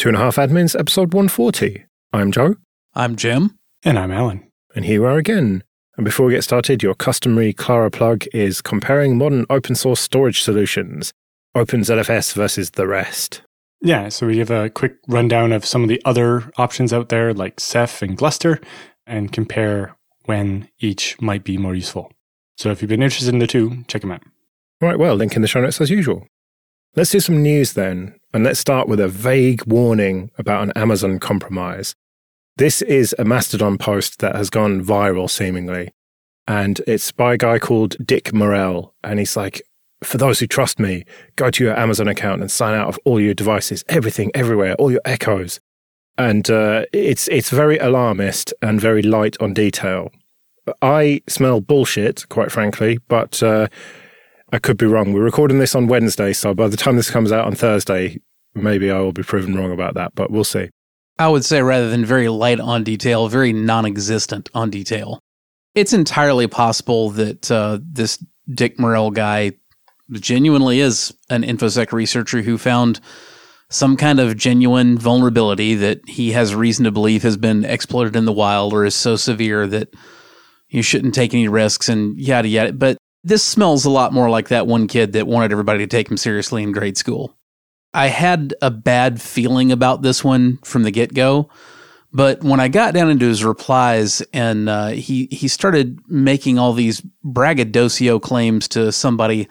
Two and a Half Admins, episode 140. I'm Joe. I'm Jim. And I'm Allan. And here we are again. And before we get started, your customary Klara plug is comparing modern open source storage solutions, OpenZFS versus the rest. Yeah, so we give a quick rundown of some of the other options out there like Ceph and Gluster and compare when each might be more useful. So if you've been interested in the two, check them out. Right, well, link in the show notes as usual. Let's do some news then, and let's start with a vague warning about an Amazon compromise. This is a Mastodon post that has gone viral seemingly, and it's by a guy called Dick Morell, and he's like, for those who trust me, go to your Amazon account and sign out of all your devices, everything, everywhere, all your echoes. And uh, it's it's very alarmist and very light on detail. I smell bullshit, quite frankly, but uh, I could be wrong. We're recording this on Wednesday, so by the time this comes out on Thursday, maybe I will be proven wrong about that, but we'll see. I would say rather than very light on detail, very non existent on detail. It's entirely possible that uh, this Dick Morell guy genuinely is an InfoSec researcher who found some kind of genuine vulnerability that he has reason to believe has been exploited in the wild or is so severe that you shouldn't take any risks and yada yada. But this smells a lot more like that one kid that wanted everybody to take him seriously in grade school. I had a bad feeling about this one from the get go, but when I got down into his replies and uh, he he started making all these braggadocio claims to somebody,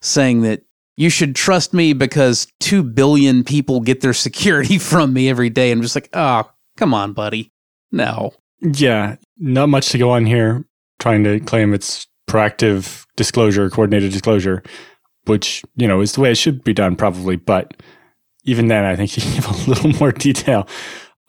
saying that you should trust me because two billion people get their security from me every day, I'm just like, oh, come on, buddy, no. Yeah, not much to go on here. Trying to claim it's proactive disclosure, coordinated disclosure, which, you know, is the way it should be done probably. But even then, I think you give a little more detail.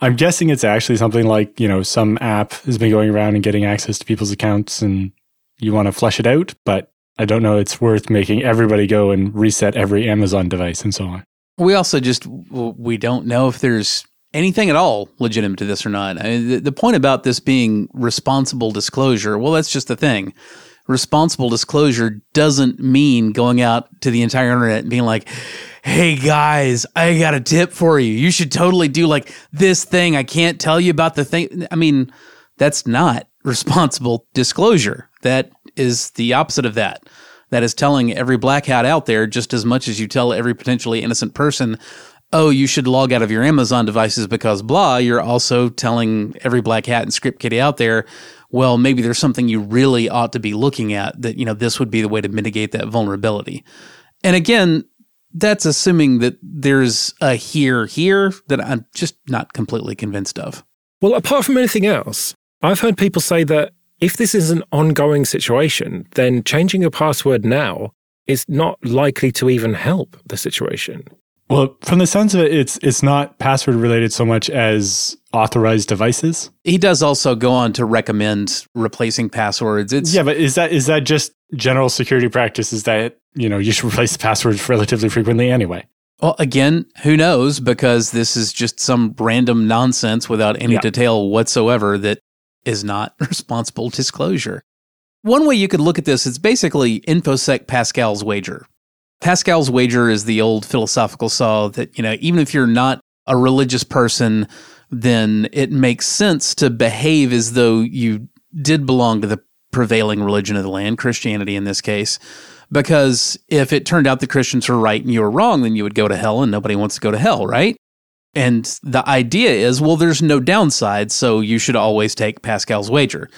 I'm guessing it's actually something like, you know, some app has been going around and getting access to people's accounts and you want to flesh it out, but I don't know it's worth making everybody go and reset every Amazon device and so on. We also just we don't know if there's anything at all legitimate to this or not. I mean, the, the point about this being responsible disclosure, well, that's just the thing responsible disclosure doesn't mean going out to the entire internet and being like, hey guys, I got a tip for you. You should totally do like this thing. I can't tell you about the thing. I mean, that's not responsible disclosure. That is the opposite of that. That is telling every black hat out there just as much as you tell every potentially innocent person, oh, you should log out of your Amazon devices because blah, you're also telling every black hat and script kiddie out there, well, maybe there's something you really ought to be looking at that, you know, this would be the way to mitigate that vulnerability. And again, that's assuming that there's a here here that I'm just not completely convinced of. Well, apart from anything else, I've heard people say that if this is an ongoing situation, then changing your password now is not likely to even help the situation. Well, from the sense of it, it's it's not password related so much as authorized devices. He does also go on to recommend replacing passwords. It's yeah, but is that is that just general security practices that you know you should replace passwords relatively frequently anyway? Well, again, who knows? Because this is just some random nonsense without any yeah. detail whatsoever that is not responsible disclosure. One way you could look at this is basically InfoSec Pascal's wager. Pascal's wager is the old philosophical saw that, you know, even if you're not a religious person, then it makes sense to behave as though you did belong to the prevailing religion of the land, Christianity in this case. Because if it turned out the Christians were right and you were wrong, then you would go to hell and nobody wants to go to hell, right? And the idea is, well, there's no downside, so you should always take Pascal's wager.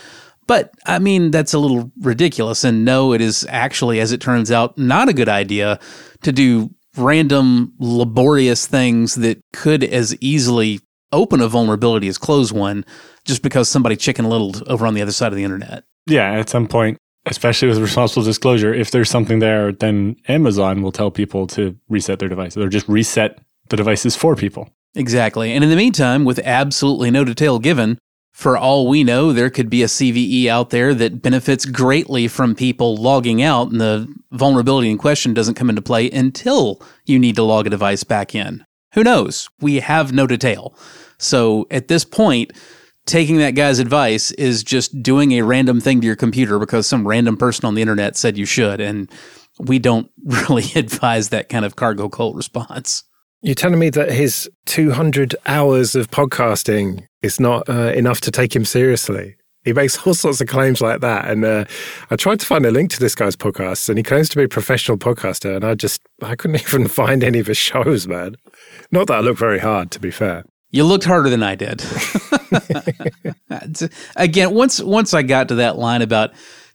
But I mean, that's a little ridiculous. And no, it is actually, as it turns out, not a good idea to do random, laborious things that could as easily open a vulnerability as close one just because somebody chicken littled over on the other side of the internet. Yeah, at some point, especially with responsible disclosure, if there's something there, then Amazon will tell people to reset their devices or just reset the devices for people. Exactly. And in the meantime, with absolutely no detail given, for all we know, there could be a CVE out there that benefits greatly from people logging out, and the vulnerability in question doesn't come into play until you need to log a device back in. Who knows? We have no detail. So at this point, taking that guy's advice is just doing a random thing to your computer because some random person on the internet said you should. And we don't really advise that kind of cargo cult response. You're telling me that his 200 hours of podcasting is not uh, enough to take him seriously? He makes all sorts of claims like that. And uh, I tried to find a link to this guy's podcast, and he claims to be a professional podcaster. And I just, I couldn't even find any of his shows, man. Not that I look very hard, to be fair. You looked harder than I did. Again, once once I got to that line about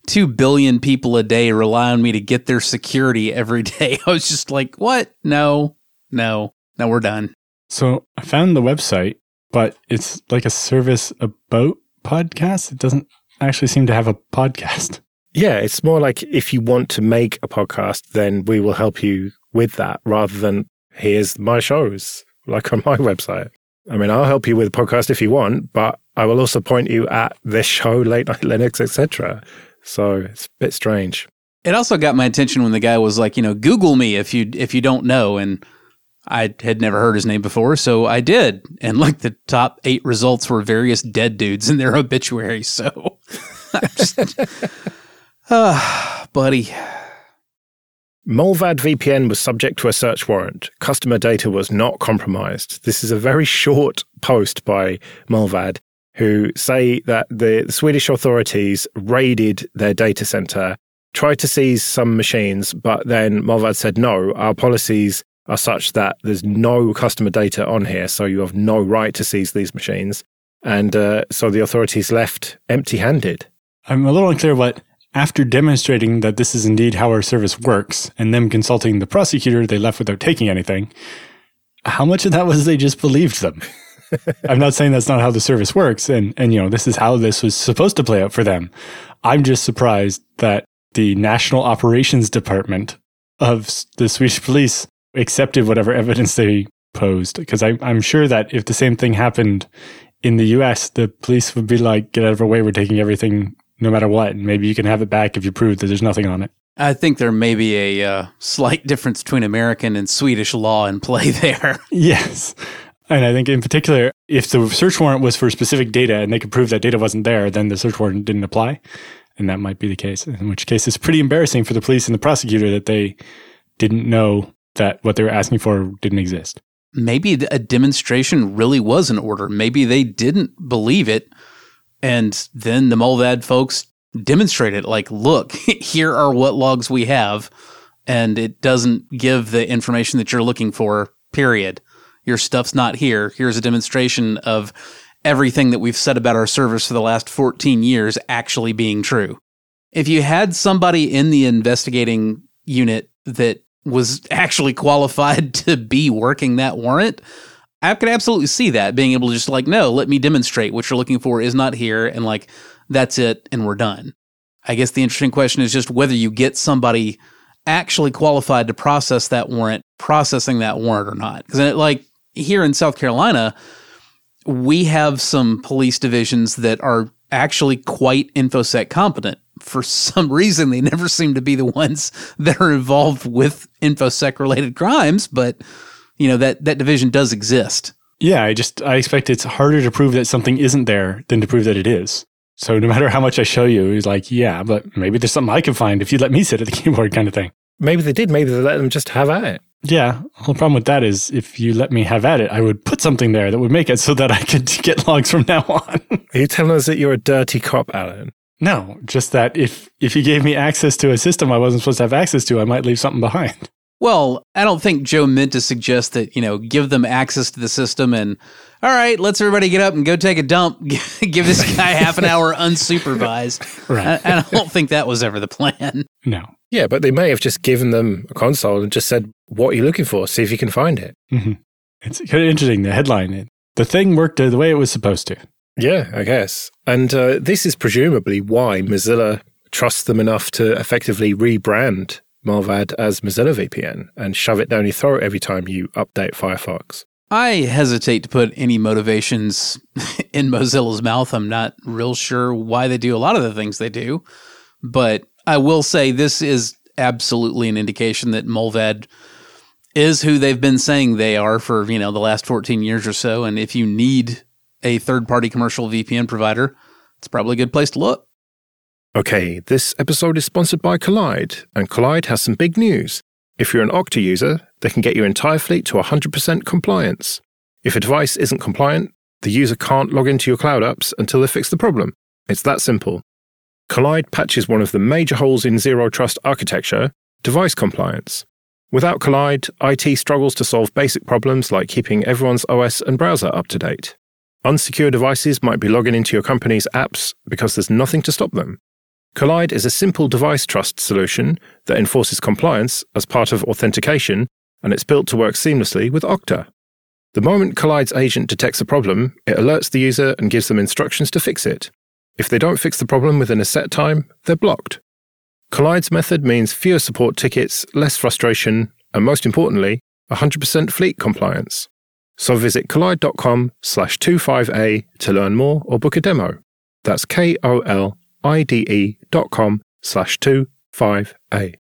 two billion people a day rely on me to get their security every day, I was just like, "What? No, no, no, we're done." So I found the website, but it's like a service about podcast. It doesn't actually seem to have a podcast. Yeah, it's more like if you want to make a podcast, then we will help you with that rather than here's my shows, like on my website. I mean, I'll help you with a podcast if you want, but I will also point you at this show, Late Night Linux, etc. So it's a bit strange. It also got my attention when the guy was like, you know, Google me if you if you don't know, and I had never heard his name before, so I did, and like the top eight results were various dead dudes in their obituaries. So, just, uh, buddy, Mullvad VPN was subject to a search warrant. Customer data was not compromised. This is a very short post by Mullvad, who say that the Swedish authorities raided their data center, tried to seize some machines, but then Mullvad said, no, our policies are such that there's no customer data on here, so you have no right to seize these machines. And uh, so the authorities left empty handed. I'm a little unclear what after demonstrating that this is indeed how our service works and them consulting the prosecutor, they left without taking anything. How much of that was they just believed them? I'm not saying that's not how the service works. And, and, you know, this is how this was supposed to play out for them. I'm just surprised that the National Operations Department of the Swedish police accepted whatever evidence they posed. Because I'm sure that if the same thing happened in the US, the police would be like, get out of our way. We're taking everything no matter what. And maybe you can have it back if you prove that there's nothing on it. I think there may be a uh, slight difference between American and Swedish law in play there. yes. And I think in particular, if the search warrant was for specific data and they could prove that data wasn't there, then the search warrant didn't apply. And that might be the case, in which case it's pretty embarrassing for the police and the prosecutor that they didn't know that what they were asking for didn't exist. Maybe a demonstration really was an order. Maybe they didn't believe it and then the Mullvad folks demonstrated like, look, here are what logs we have. And it doesn't give the information that you're looking for, period. Your stuff's not here. Here's a demonstration of everything that we've said about our service for the last 14 years actually being true. If you had somebody in the investigating unit that was actually qualified to be working that warrant, I could absolutely see that being able to just like, no, let me demonstrate what you're looking for is not here, and like that's it, and we're done. I guess the interesting question is just whether you get somebody actually qualified to process that warrant, processing that warrant or not. Because uh, like here in South Carolina, we have some police divisions that are actually quite infosec competent. For some reason, they never seem to be the ones that are involved with infosec related crimes, but you know that that division does exist. Yeah, I just I expect it's harder to prove that something isn't there than to prove that it is. So no matter how much I show you, he's like, yeah, but maybe there's something I can find if you let me sit at the keyboard, kind of thing. Maybe they did. Maybe they let them just have at it. Yeah. The whole problem with that is if you let me have at it, I would put something there that would make it so that I could get logs from now on. Are you telling us that you're a dirty cop, Allan? No, just that if if you gave me access to a system I wasn't supposed to have access to, I might leave something behind. Well, I don't think Joe meant to suggest that, you know, give them access to the system and, all right, let's everybody get up and go take a dump. give this guy half an hour unsupervised. right. I, I don't think that was ever the plan. No. Yeah, but they may have just given them a console and just said, what are you looking for? See if you can find it. Mm-hmm. It's kind of interesting. The headline, the thing worked the way it was supposed to. Yeah, I guess. And uh, this is presumably why Mozilla trusts them enough to effectively rebrand Mullvad as Mozilla VPN and shove it down your throat every time you update Firefox. I hesitate to put any motivations in Mozilla's mouth. I'm not real sure why they do a lot of the things they do, but I will say this is absolutely an indication that Mullvad is who they've been saying they are for, you know, the last 14 years or so and if you need a third-party commercial VPN provider, it's probably a good place to look. Okay, this episode is sponsored by Kolide, and Kolide has some big news. If you're an Okta user, they can get your entire fleet to 100% compliance. If a device isn't compliant, the user can't log into your cloud apps until they fix the problem. It's that simple. Kolide patches one of the major holes in zero trust architecture device compliance. Without Kolide, IT struggles to solve basic problems like keeping everyone's OS and browser up to date. Unsecure devices might be logging into your company's apps because there's nothing to stop them. Kolide is a simple device trust solution that enforces compliance as part of authentication, and it's built to work seamlessly with Okta. The moment Kolide's agent detects a problem, it alerts the user and gives them instructions to fix it. If they don't fix the problem within a set time, they're blocked. Kolide's method means fewer support tickets, less frustration, and most importantly, 100% fleet compliance. So visit kolide.com slash 25A to learn more or book a demo. That's K-O-L-I-D-E dot com slash 25A.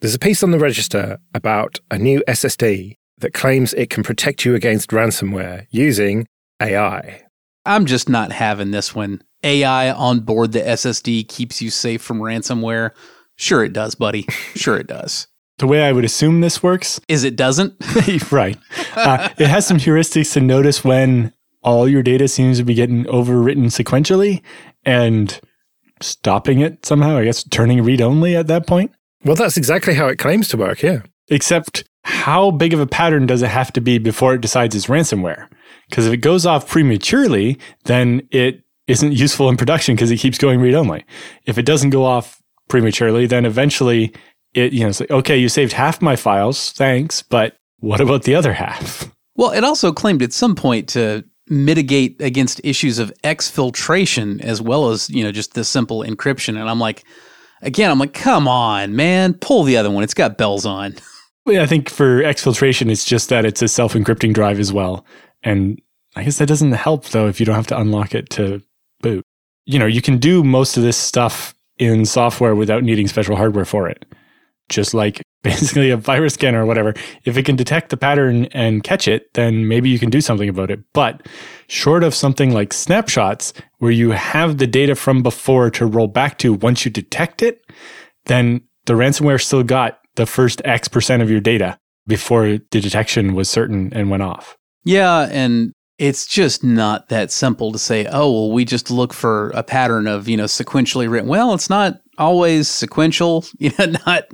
There's a piece on the register about a new SSD that claims it can protect you against ransomware using AI. I'm just not having this one. AI on board the SSD keeps you safe from ransomware. Sure, it does, buddy. Sure, it does. The way I would assume this works is it doesn't. right. Uh, it has some heuristics to notice when all your data seems to be getting overwritten sequentially and stopping it somehow. I guess turning read only at that point. Well, that's exactly how it claims to work, yeah. Except how big of a pattern does it have to be before it decides it's ransomware? Because if it goes off prematurely, then it isn't useful in production because it keeps going read only. If it doesn't go off prematurely, then eventually it, you know, it's like, okay, you saved half my files, thanks, but what about the other half? Well, it also claimed at some point to mitigate against issues of exfiltration as well as, you know, just the simple encryption. And I'm like, again, I'm like, come on, man, pull the other one. It's got bells on. Well, I think for exfiltration, it's just that it's a self encrypting drive as well. And I guess that doesn't help though if you don't have to unlock it to boot. You know, you can do most of this stuff in software without needing special hardware for it. Just like basically a virus scanner or whatever. If it can detect the pattern and catch it, then maybe you can do something about it. But short of something like snapshots, where you have the data from before to roll back to once you detect it, then the ransomware still got the first X percent of your data before the detection was certain and went off. Yeah, and it's just not that simple to say, oh, well, we just look for a pattern of, you know, sequentially written. Well, it's not always sequential. You know, not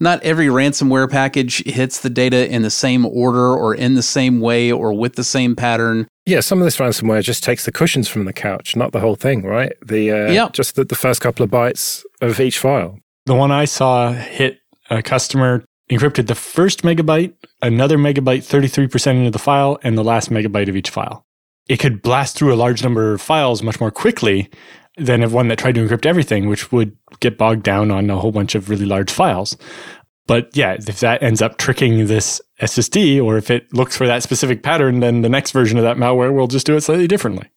not every ransomware package hits the data in the same order or in the same way or with the same pattern. Yeah, some of this ransomware just takes the cushions from the couch, not the whole thing, right? The uh, yep. just the, the first couple of bytes of each file. The one I saw hit a customer encrypted the first megabyte, another megabyte 33% into the file, and the last megabyte of each file. It could blast through a large number of files much more quickly than if one that tried to encrypt everything, which would get bogged down on a whole bunch of really large files. But yeah, if that ends up tricking this SSD, or if it looks for that specific pattern, then the next version of that malware will just do it slightly differently.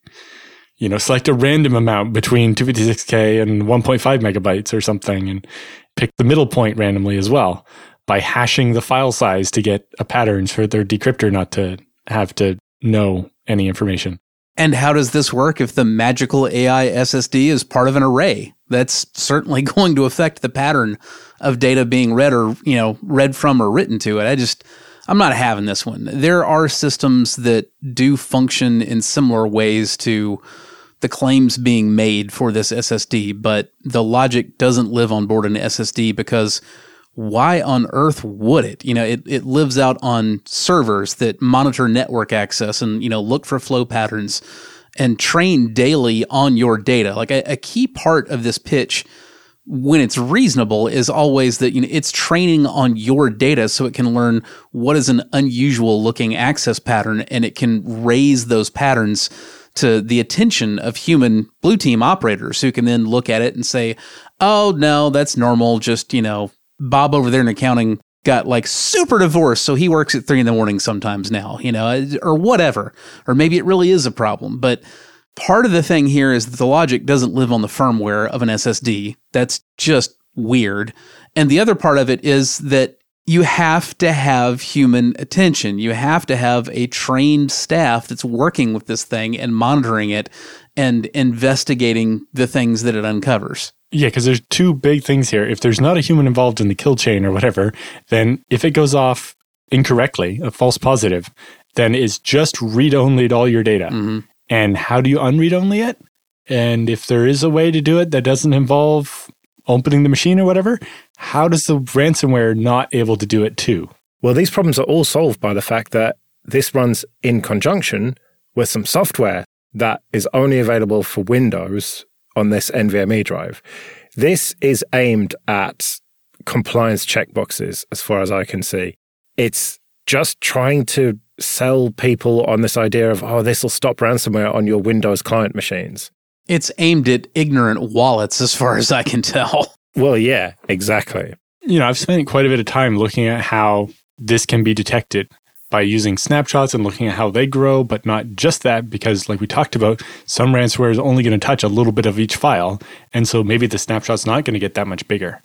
You know, select a random amount between 256K and 1.5 megabytes or something, and pick the middle point randomly as well by hashing the file size to get a pattern for their decryptor not to have to know any information. And how does this work if the magical AI SSD is part of an array? That's certainly going to affect the pattern of data being read or, you know, read from or written to it. I just I'm not having this one. There are systems that do function in similar ways to the claims being made for this SSD, but the logic doesn't live on board an SSD because why on earth would it? You know, it, it lives out on servers that monitor network access and, you know, look for flow patterns and train daily on your data. Like a, a key part of this pitch when it's reasonable is always that you know it's training on your data so it can learn what is an unusual looking access pattern and it can raise those patterns to the attention of human blue team operators who can then look at it and say, oh, no, that's normal. Just, you know, Bob over there in accounting got like super divorced. So he works at three in the morning sometimes now, you know, or whatever. Or maybe it really is a problem. But part of the thing here is that the logic doesn't live on the firmware of an SSD. That's just weird. And the other part of it is that you have to have human attention. You have to have a trained staff that's working with this thing and monitoring it and investigating the things that it uncovers. Yeah, because there's two big things here. If there's not a human involved in the kill chain or whatever, then if it goes off incorrectly, a false positive, then it's just read only all your data. Mm-hmm. And how do you unread only it? And if there is a way to do it that doesn't involve opening the machine or whatever, how does the ransomware not able to do it too? Well, these problems are all solved by the fact that this runs in conjunction with some software that is only available for Windows on this NVMe drive. This is aimed at compliance checkboxes, as far as I can see. It's just trying to sell people on this idea of, oh, this will stop ransomware on your Windows client machines. It's aimed at ignorant wallets, as far as I can tell. Well, yeah, exactly. You know, I've spent quite a bit of time looking at how this can be detected by using snapshots and looking at how they grow, but not just that, because like we talked about, some ransomware is only going to touch a little bit of each file. And so maybe the snapshot's not going to get that much bigger.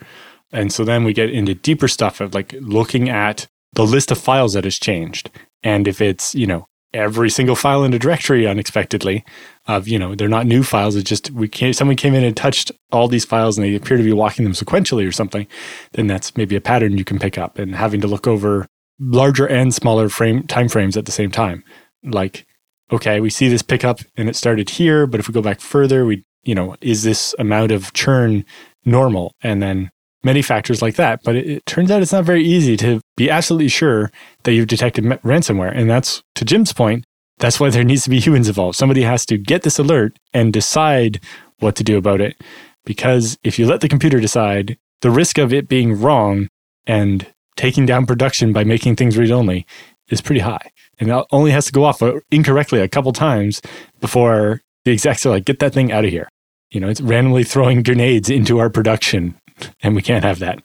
And so then we get into deeper stuff of like looking at the list of files that has changed. And if it's, you know, every single file in a directory unexpectedly of you know they're not new files it's just we came, someone came in and touched all these files and they appear to be walking them sequentially or something then that's maybe a pattern you can pick up and having to look over larger and smaller frame time frames at the same time like okay we see this pickup and it started here but if we go back further we you know is this amount of churn normal and then many factors like that. But it, it, turns out it's not very easy to be absolutely sure that you've detected ransomware. And that's, to Jim's point, that's why there needs to be humans involved. Somebody has to get this alert and decide what to do about it. Because if you let the computer decide, the risk of it being wrong and taking down production by making things read only is pretty high. And that only has to go off uh, incorrectly a couple times before the execs are like, get that thing out of here. You know, it's randomly throwing grenades into our production and we can't have that.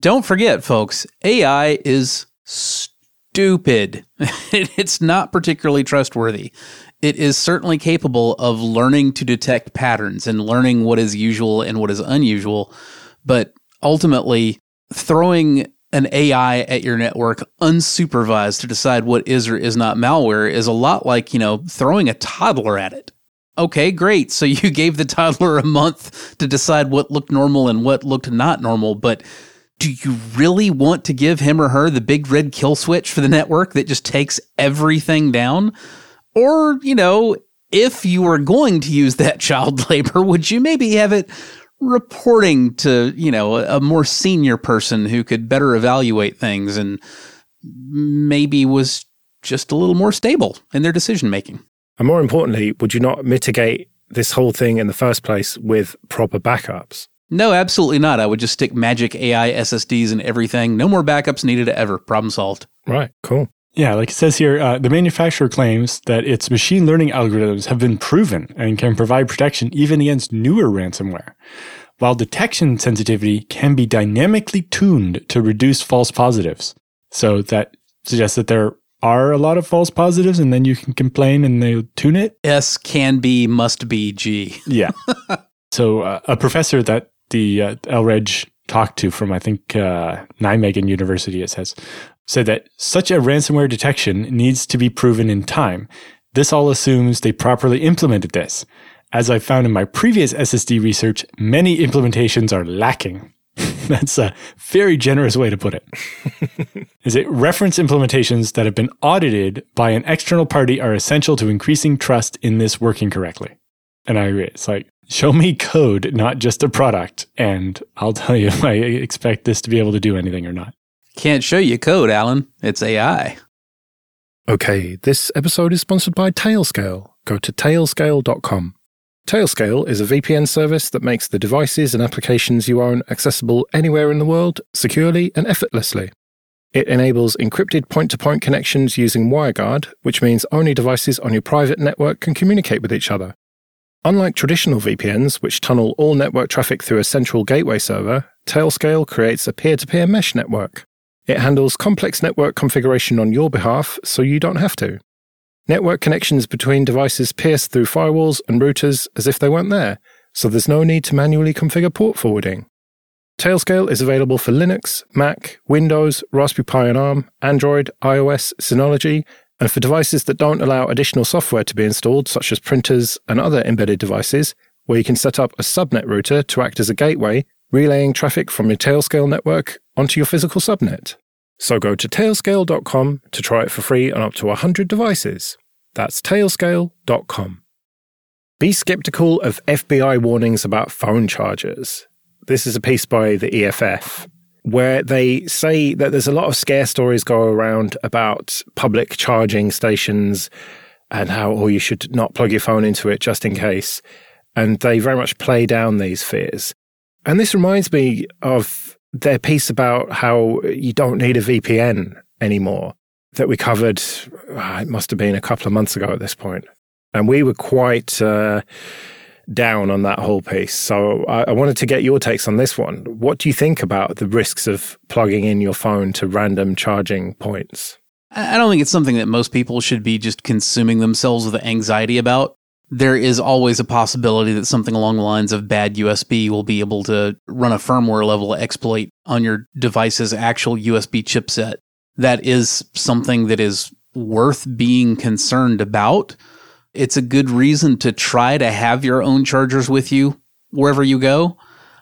Don't forget, folks, AI is stupid. it's not particularly trustworthy. It is certainly capable of learning to detect patterns and learning what is usual and what is unusual. But ultimately, throwing an AI at your network unsupervised to decide what is or is not malware is a lot like, you know, throwing a toddler at it. Okay, great. So you gave the toddler a month to decide what looked normal and what looked not normal, but do you really want to give him or her the big red kill switch for the network that just takes everything down? Or, you know, if you were going to use that child labor, would you maybe have it reporting to, you know, a, more senior person who could better evaluate things and maybe was just a little more stable in their decision making? And more importantly, would you not mitigate this whole thing in the first place with proper backups? No, absolutely not. I would just stick magic AI SSDs and everything. No more backups needed ever. Problem solved. Right. Cool. Yeah, like it says here, uh, the manufacturer claims that its machine learning algorithms have been proven and can provide protection even against newer ransomware. While detection sensitivity can be dynamically tuned to reduce false positives. So that suggests that there are a lot of false positives and then you can complain and they'll tune it. S can be, must be G. yeah. so uh, a professor that the uh, El Reg talked to from, I think, uh, Nijmegen University, it says, said that such a ransomware detection needs to be proven in time. This all assumes they properly implemented this. As I found in my previous SSD research, many implementations are lacking. That's a very generous way to put it. Is it reference implementations that have been audited by an external party are essential to increasing trust in this working correctly? And I agree. It's like, show me code, not just a product, and I'll tell you if I expect this to be able to do anything or not. Can't show you code, Allan. It's AI. Okay, this episode is sponsored by Tailscale. Go to tailscale.com. Tailscale is a VPN service that makes the devices and applications you own accessible anywhere in the world, securely and effortlessly. It enables encrypted point to point connections using WireGuard, which means only devices on your private network can communicate with each other. Unlike traditional VPNs, which tunnel all network traffic through a central gateway server, Tailscale creates a peer to peer mesh network. It handles complex network configuration on your behalf, so you don't have to. Network connections between devices pierce through firewalls and routers as if they weren't there, so there's no need to manually configure port forwarding. Tailscale is available for Linux, Mac, Windows, Raspberry Pi and ARM, Android, iOS, Synology, and for devices that don't allow additional software to be installed, such as printers and other embedded devices, where you can set up a subnet router to act as a gateway, relaying traffic from your Tailscale network onto your physical subnet. So go to tailscale.com to try it for free on up to 100 devices. That's tailscale.com. Be skeptical of FBI warnings about phone chargers. This is a piece by the EFF where they say that there's a lot of scare stories go around about public charging stations and how oh, you should not plug your phone into it just in case. And they very much play down these fears. And this reminds me of their piece about how you don't need a VPN anymore that we covered, ah, it must have been a couple of months ago at this point. And we were quite uh, down on that whole piece. So I, I, wanted to get your takes on this one. What do you think about the risks of plugging in your phone to random charging points? I don't think it's something that most people should be just consuming themselves with anxiety about. There is always a possibility that something along the lines of bad USB will be able to run a firmware level exploit on your device's actual USB chipset. That is something that is worth being concerned about it's a good reason to try to have your own chargers with you wherever you go.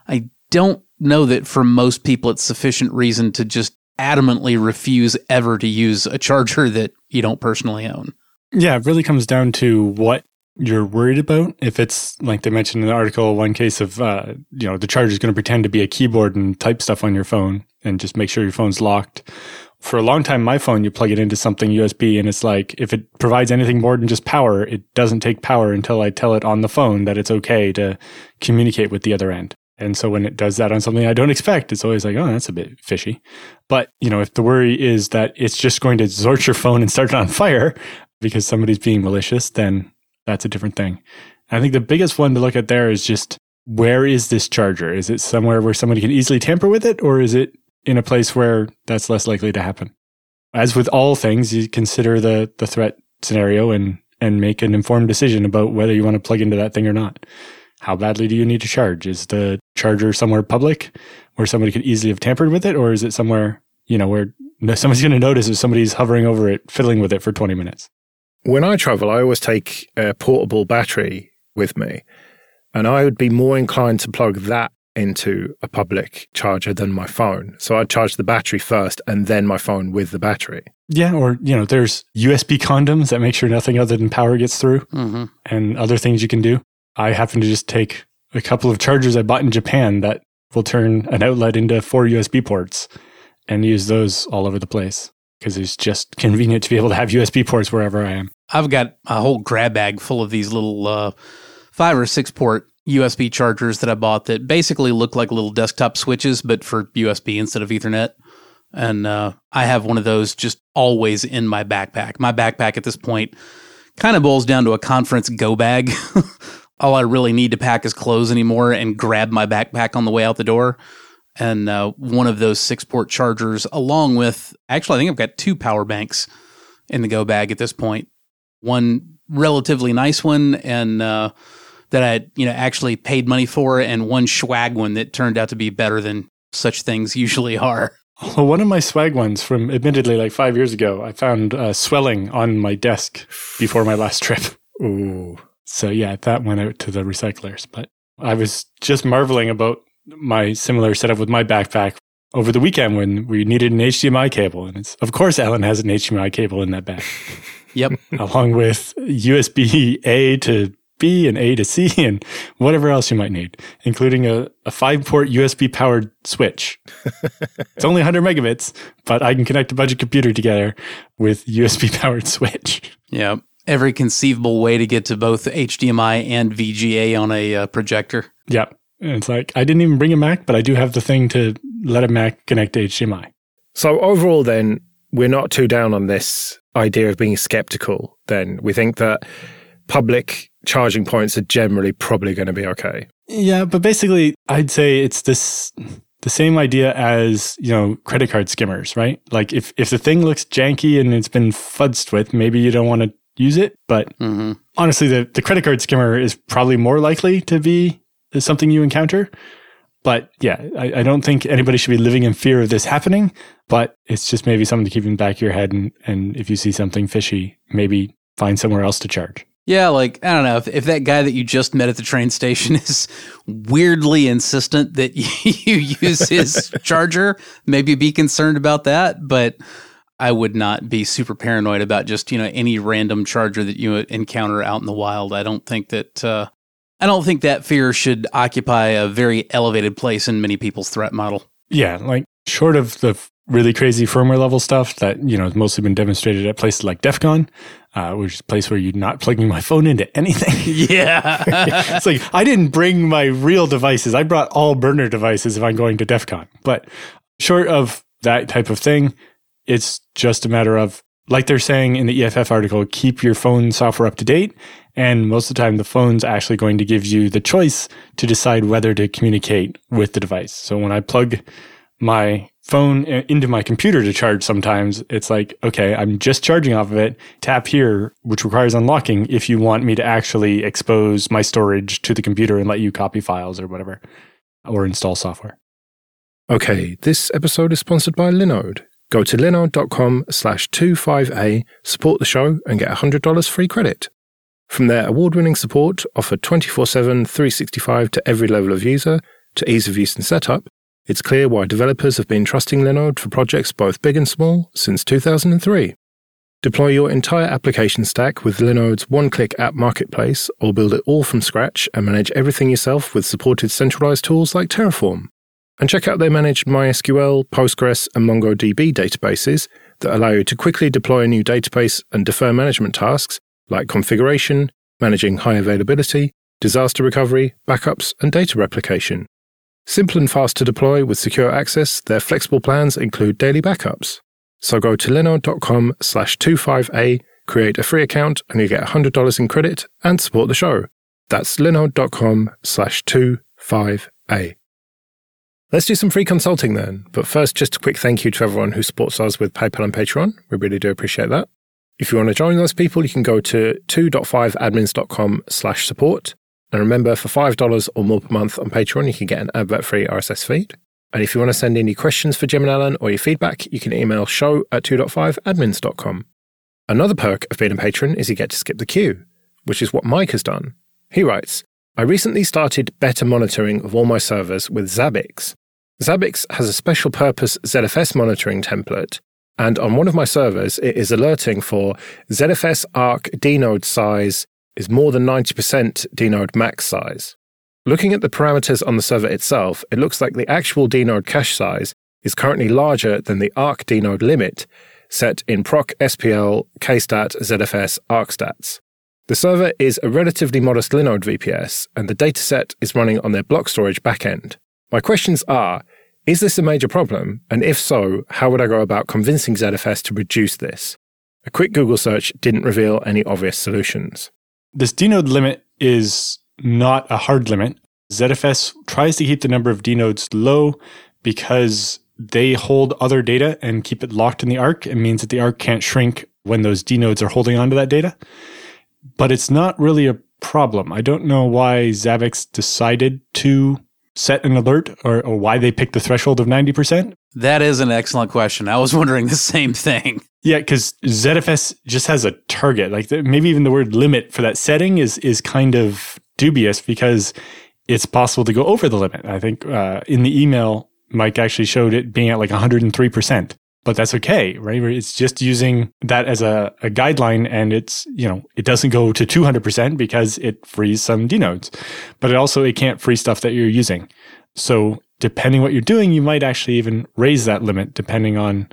I don't know that for most people it's sufficient reason to just adamantly refuse ever to use a charger that you don't personally own. Yeah, it really comes down to what you're worried about. If it's like they mentioned in the article, one case of, uh, you know, the charger is going to pretend to be a keyboard and type stuff on your phone and just make sure your phone's locked for a long time, my phone, you plug it into something USB and it's like, if it provides anything more than just power, it doesn't take power until I tell it on the phone that it's okay to communicate with the other end. And so when it does that on something I don't expect, it's always like, oh, that's a bit fishy. But, you know, if the worry is that it's just going to zort your phone and start it on fire because somebody's being malicious, then that's a different thing. I think the biggest one to look at there is just where is this charger? Is it somewhere where somebody can easily tamper with it, or is it in a place where that's less likely to happen. As with all things, you consider the, the threat scenario and, and make an informed decision about whether you want to plug into that thing or not. How badly do you need to charge? Is the charger somewhere public where somebody could easily have tampered with it? Or is it somewhere, you know, where somebody's going to notice if somebody's hovering over it, fiddling with it for 20 minutes? When I travel, I always take a portable battery with me. And I would be more inclined to plug that into a public charger than my phone. So I'd charge the battery first and then my phone with the battery. Yeah, or you know, there's USB condoms that make sure nothing other than power gets through, mm-hmm. and other things you can do. I happen to just take a couple of chargers I bought in Japan that will turn an outlet into four USB ports, and use those all over the place because it's just convenient to be able to have USB ports wherever I am. I've got a whole grab bag full of these little uh, five or six port USB chargers that I bought that basically look like little desktop switches, but for USB instead of Ethernet. And uh, I have one of those just always in my backpack. My backpack at this point kind of boils down to a conference go bag. All I really need to pack is clothes anymore and grab my backpack on the way out the door. And uh, one of those six port chargers, along with actually, I think I've got two power banks in the go bag at this point. One relatively nice one, and uh, that I you know actually paid money for, and one swag one that turned out to be better than such things usually are. Well, one of my swag ones from admittedly like five years ago, I found uh, swelling on my desk before my last trip. Ooh. So yeah, that went out to the recyclers. But I was just marveling about my similar setup with my backpack over the weekend when we needed an HDMI cable. And it's, of course, Allan has an HDMI cable in that bag. yep. Along with USB A to B and A to C and whatever else you might need, including a, a five port USB powered switch. it's only 100 megabits, but I can connect a bunch of computer together with USB powered switch. Yeah. Every conceivable way to get to both HDMI and VGA on a uh, projector. Yeah. And it's like, I didn't even bring a Mac, but I do have the thing to let a Mac connect to HDMI. So overall, then, we're not too down on this idea of being skeptical. Then we think that public charging points are generally probably going to be okay. Yeah, but basically, I'd say it's this the same idea as you know credit card skimmers, right? Like if if the thing looks janky and it's been fudzed with, maybe you don't want to use it. But mm-hmm. honestly, the the credit card skimmer is probably more likely to be something you encounter. But yeah, I, I, don't think anybody should be living in fear of this happening, but it's just maybe something to keep in the back of your head. And, and if you see something fishy, maybe find somewhere else to charge. Yeah, like, I don't know, if, if that guy that you just met at the train station is weirdly insistent that you use his charger, maybe be concerned about that. But I would not be super paranoid about just, you know, any random charger that you encounter out in the wild. I don't think that, uh, I don't think that fear should occupy a very elevated place in many people's threat model. Yeah, like short of the really crazy firmware level stuff that you know has mostly been demonstrated at places like DEF CON, uh, which is a place where you're not plugging my phone into anything. Yeah, it's like I didn't bring my real devices. I brought all burner devices if I'm going to DEF CON. But short of that type of thing, it's just a matter of like they're saying in the EFF article, keep your phone software up to date. And most of the time, the phone's actually going to give you the choice to decide whether to communicate with the device. So when I plug my phone uh, into my computer to charge sometimes it's like okay i'm just charging off of it. Tap here which requires unlocking if you want me to actually expose my storage to the computer and let you copy files or whatever or install software. Okay this episode is sponsored by linode. Go to linode.com slash 25a support the show and get $100 free credit. From their award-winning support offered 24-7 365 to every level of user to ease of use and setup it's clear why developers have been trusting Linode for projects both big and small since 2003. Deploy your entire application stack with Linode's one click app marketplace, or build it all from scratch and manage everything yourself with supported centralized tools like Terraform. And check out their managed MySQL, Postgres, and MongoDB databases that allow you to quickly deploy a new database and defer management tasks like configuration, managing high availability, disaster recovery, backups, and data replication. Simple and fast to deploy with secure access, their flexible plans include daily backups. So go to linode.com slash 25a, create a free account, and you get $100 in credit and support the show. That's linode.com slash 25a. Let's do some free consulting then. But first, just a quick thank you to everyone who supports us with PayPal and Patreon. We really do appreciate that. If you want to join those people, you can go to 2.5admins.com slash support. And remember, for $5 or more per month on Patreon, you can get an advert free RSS feed. And if you want to send any questions for Jim and Allan or your feedback, you can email show at 2.5admins.com. Another perk of being a patron is you get to skip the queue, which is what Mike has done. He writes, I recently started better monitoring of all my servers with Zabbix. Zabbix has a special purpose ZFS monitoring template, and on one of my servers, it is alerting for ZFS arc dnode size is more than 90% dnode max size. Looking at the parameters on the server itself, it looks like the actual dnode cache size is currently larger than the arc dnode limit set in proc SPL kstat ZFS arcstats. The server is a relatively modest Linode VPS, and the dataset is running on their block storage backend. My questions are Is this a major problem? And if so, how would I go about convincing ZFS to reduce this? A quick Google search didn't reveal any obvious solutions. This dnode limit is not a hard limit. ZFS tries to keep the number of dnodes low because they hold other data and keep it locked in the arc. It means that the arc can't shrink when those dnodes are holding onto that data. But it's not really a problem. I don't know why Zabbix decided to set an alert or, or why they picked the threshold of 90%. That is an excellent question. I was wondering the same thing. Yeah, because ZFS just has a target. Like the, maybe even the word limit for that setting is is kind of dubious because it's possible to go over the limit. I think uh, in the email, Mike actually showed it being at like 103 percent, but that's okay, right? It's just using that as a, a guideline, and it's you know it doesn't go to 200 percent because it frees some dnodes, but it also it can't free stuff that you're using. So depending what you're doing, you might actually even raise that limit depending on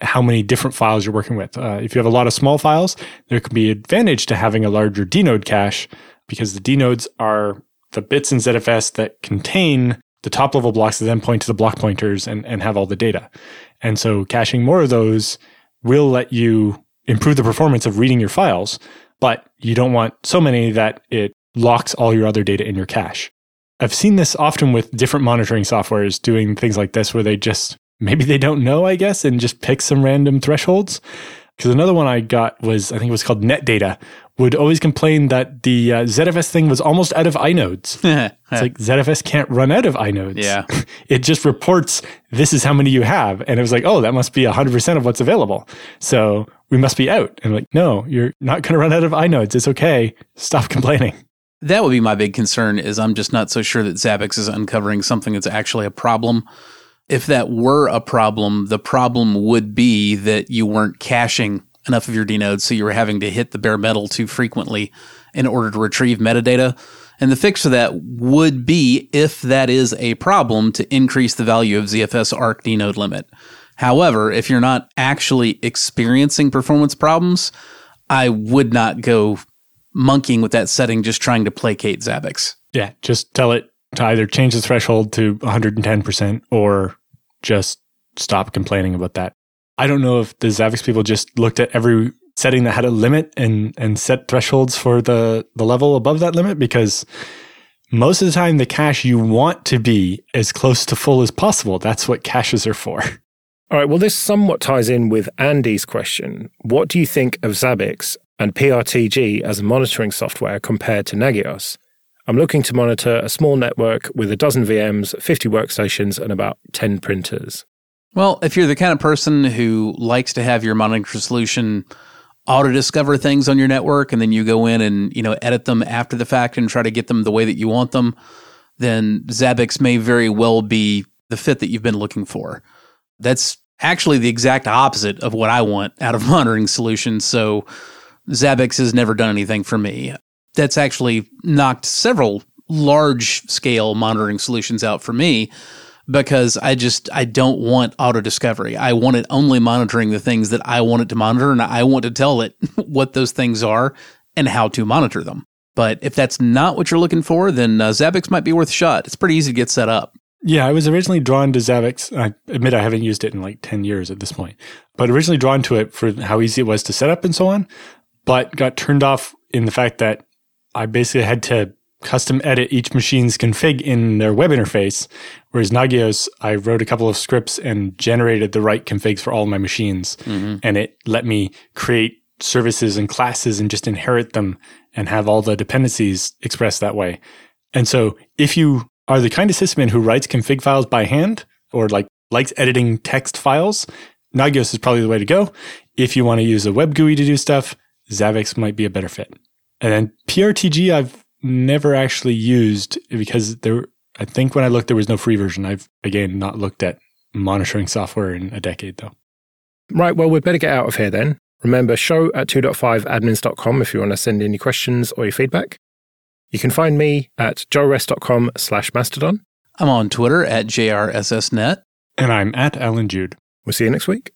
how many different files you're working with. Uh, if you have a lot of small files, there can be advantage to having a larger dnode cache because the dnodes are the bits in ZFS that contain the top level blocks that then point to the block pointers and, and have all the data. And so caching more of those will let you improve the performance of reading your files, but you don't want so many that it locks all your other data in your cache. I've seen this often with different monitoring softwares doing things like this where they just maybe they don't know, I guess, and just pick some random thresholds. Because another one I got was, I think it was called NetData, would always complain that the uh, ZFS thing was almost out of inodes. it's like ZFS can't run out of inodes. Yeah. it just reports this is how many you have. And it was like, oh, that must be 100% of what's available. So we must be out. And I'm like, no, you're not going to run out of inodes. It's okay. Stop complaining. That would be my big concern is I'm just not so sure that Zabbix is uncovering something that's actually a problem. If that were a problem, the problem would be that you weren't caching enough of your dnodes, so you were having to hit the bare metal too frequently in order to retrieve metadata. And the fix for that would be, if that is a problem, to increase the value of ZFS ARC dnode limit. However, if you're not actually experiencing performance problems, I would not go monkeying with that setting just trying to placate Zabbix. Yeah, just tell it to either change the threshold to 110% or just stop complaining about that. I don't know if the Zabbix people just looked at every setting that had a limit and and set thresholds for the the level above that limit because most of the time the cache you want to be as close to full as possible. That's what caches are for. All right, well this somewhat ties in with Andy's question. What do you think of Zabbix and PRTG as monitoring software compared to Nagios? I'm looking to monitor a small network with a dozen VMs, 50 workstations, and about 10 printers. Well, if you're the kind of person who likes to have your monitoring solution auto discover things on your network and then you go in and you know edit them after the fact and try to get them the way that you want them, then Zabbix may very well be the fit that you've been looking for. That's actually the exact opposite of what I want out of monitoring solutions. So Zabbix has never done anything for me. That's actually knocked several large scale monitoring solutions out for me because I just I don't want auto discovery. I want it only monitoring the things that I want it to monitor and I want to tell it what those things are and how to monitor them. But if that's not what you're looking for, then uh, Zabbix might be worth a shot. It's pretty easy to get set up. Yeah, I was originally drawn to Zabbix. I admit I haven't used it in like 10 years at this point, but originally drawn to it for how easy it was to set up and so on but got turned off in the fact that I basically had to custom edit each machine's config in their web interface. Whereas Nagios, I wrote a couple of scripts and generated the right configs for all my machines. Mm-hmm. And it let me create services and classes and just inherit them and have all the dependencies expressed that way. And so if you are the kind of sysadmin who writes config files by hand or like likes editing text files, Nagios is probably the way to go. If you want to use a web GUI to do stuff, Zabbix might be a better fit. And then PRTG, I've never actually used because there, I think when I looked, there was no free version. I've again not looked at monitoring software in a decade though. Right. Well, we'd better get out of here then. Remember, show at 2.5admins.com if you want to send any questions or your feedback. You can find me at joeress.com slash mastodon. I'm on Twitter at jrssnet. And I'm at Allan Jude. We'll see you next week.